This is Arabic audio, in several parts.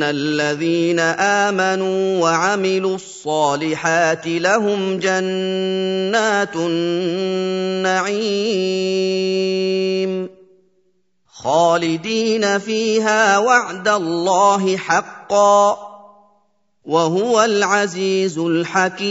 ان الذين امنوا وعملوا الصالحات لهم جنات النعيم خالدين فيها وعد الله حقا وهو العزيز الحكيم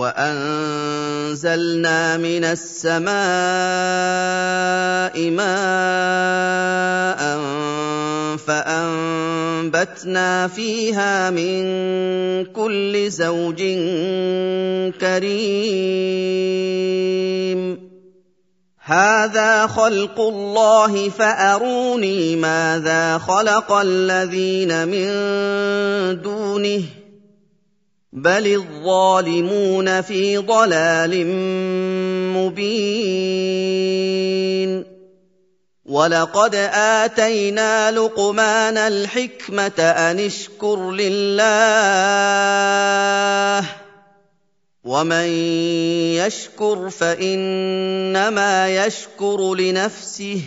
وأنزلنا من السماء ماء فأنبتنا فيها من كل زوج كريم. هذا خلق الله فأروني ماذا خلق الذين من دونه. بل الظالمون في ضلال مبين ولقد اتينا لقمان الحكمه ان اشكر لله ومن يشكر فانما يشكر لنفسه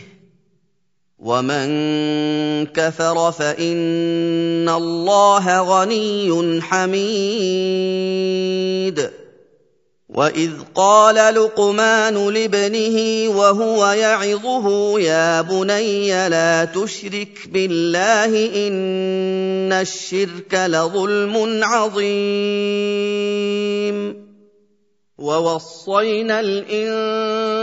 ومن كفر فان الله غني حميد واذ قال لقمان لابنه وهو يعظه يا بني لا تشرك بالله ان الشرك لظلم عظيم ووصينا الانسان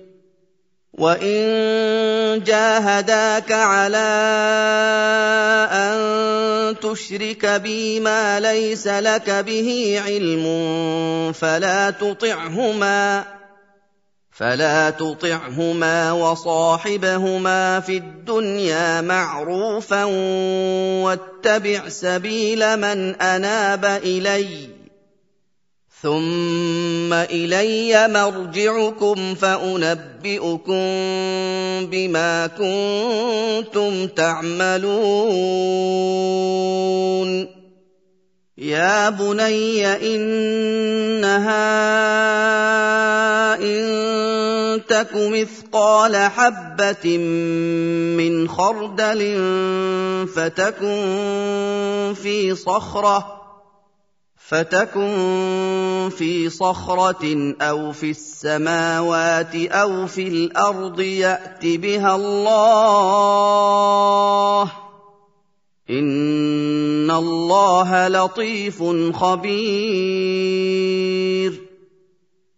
وان جاهداك على ان تشرك بي ما ليس لك به علم فلا تطعهما فلا تطعهما وصاحبهما في الدنيا معروفا واتبع سبيل من اناب اليّ ثم الي مرجعكم فانبئكم بما كنتم تعملون يا بني انها ان تك مثقال حبه من خردل فتكن في صخره فتكن في صخره أو في السماوات أو في الأرض يات بها الله ان الله لطيف خبير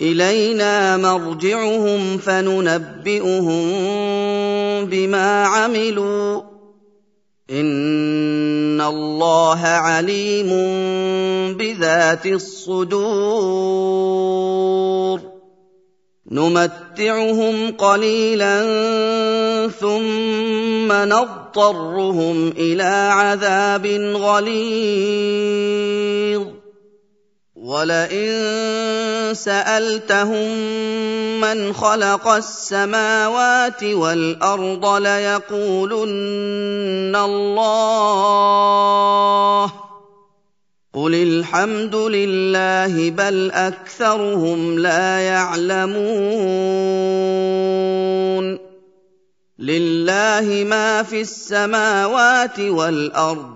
إلينا مرجعهم فننبئهم بما عملوا. إن الله عليم بذات الصدور. نمتعهم قليلا ثم نضطرهم إلى عذاب غليظ. ولئن سالتهم من خلق السماوات والارض ليقولن الله قل الحمد لله بل اكثرهم لا يعلمون لله ما في السماوات والارض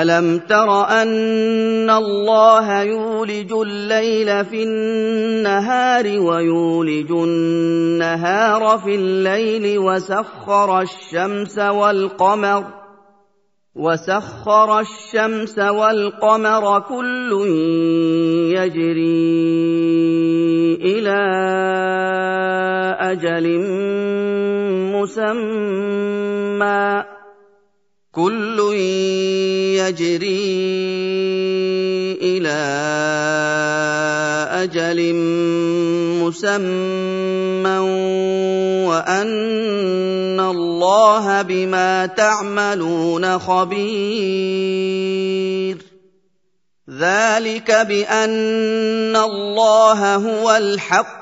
الم تر ان الله يولج الليل في النهار ويولج النهار في الليل وسخر الشمس والقمر وسخر الشمس والقمر كل يجري إلى أجل مسمى كل يجري إلى أجل مسمى وأن الله بما تعملون خبير. ذلك بأن الله هو الحق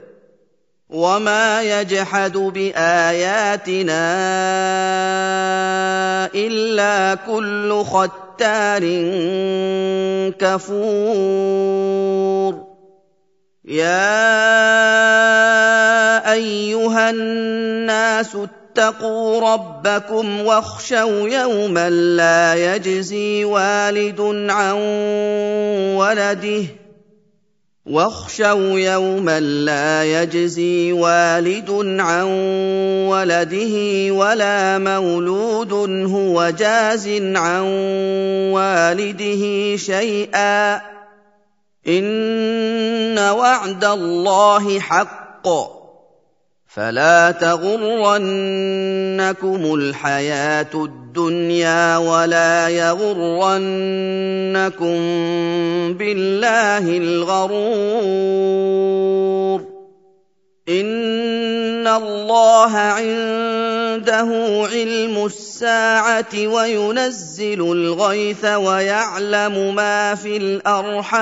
وما يجحد باياتنا الا كل ختار كفور يا ايها الناس اتقوا ربكم واخشوا يوما لا يجزي والد عن ولده واخشوا يوما لا يجزي والد عن ولده ولا مولود هو جاز عن والده شيئا. إن وعد الله حق. فلا تغرنكم الحياة الدنيا ولا يغرنكم بالله الغرور. إن الله عنده علم الساعة وينزل الغيث ويعلم ما في الأرحام.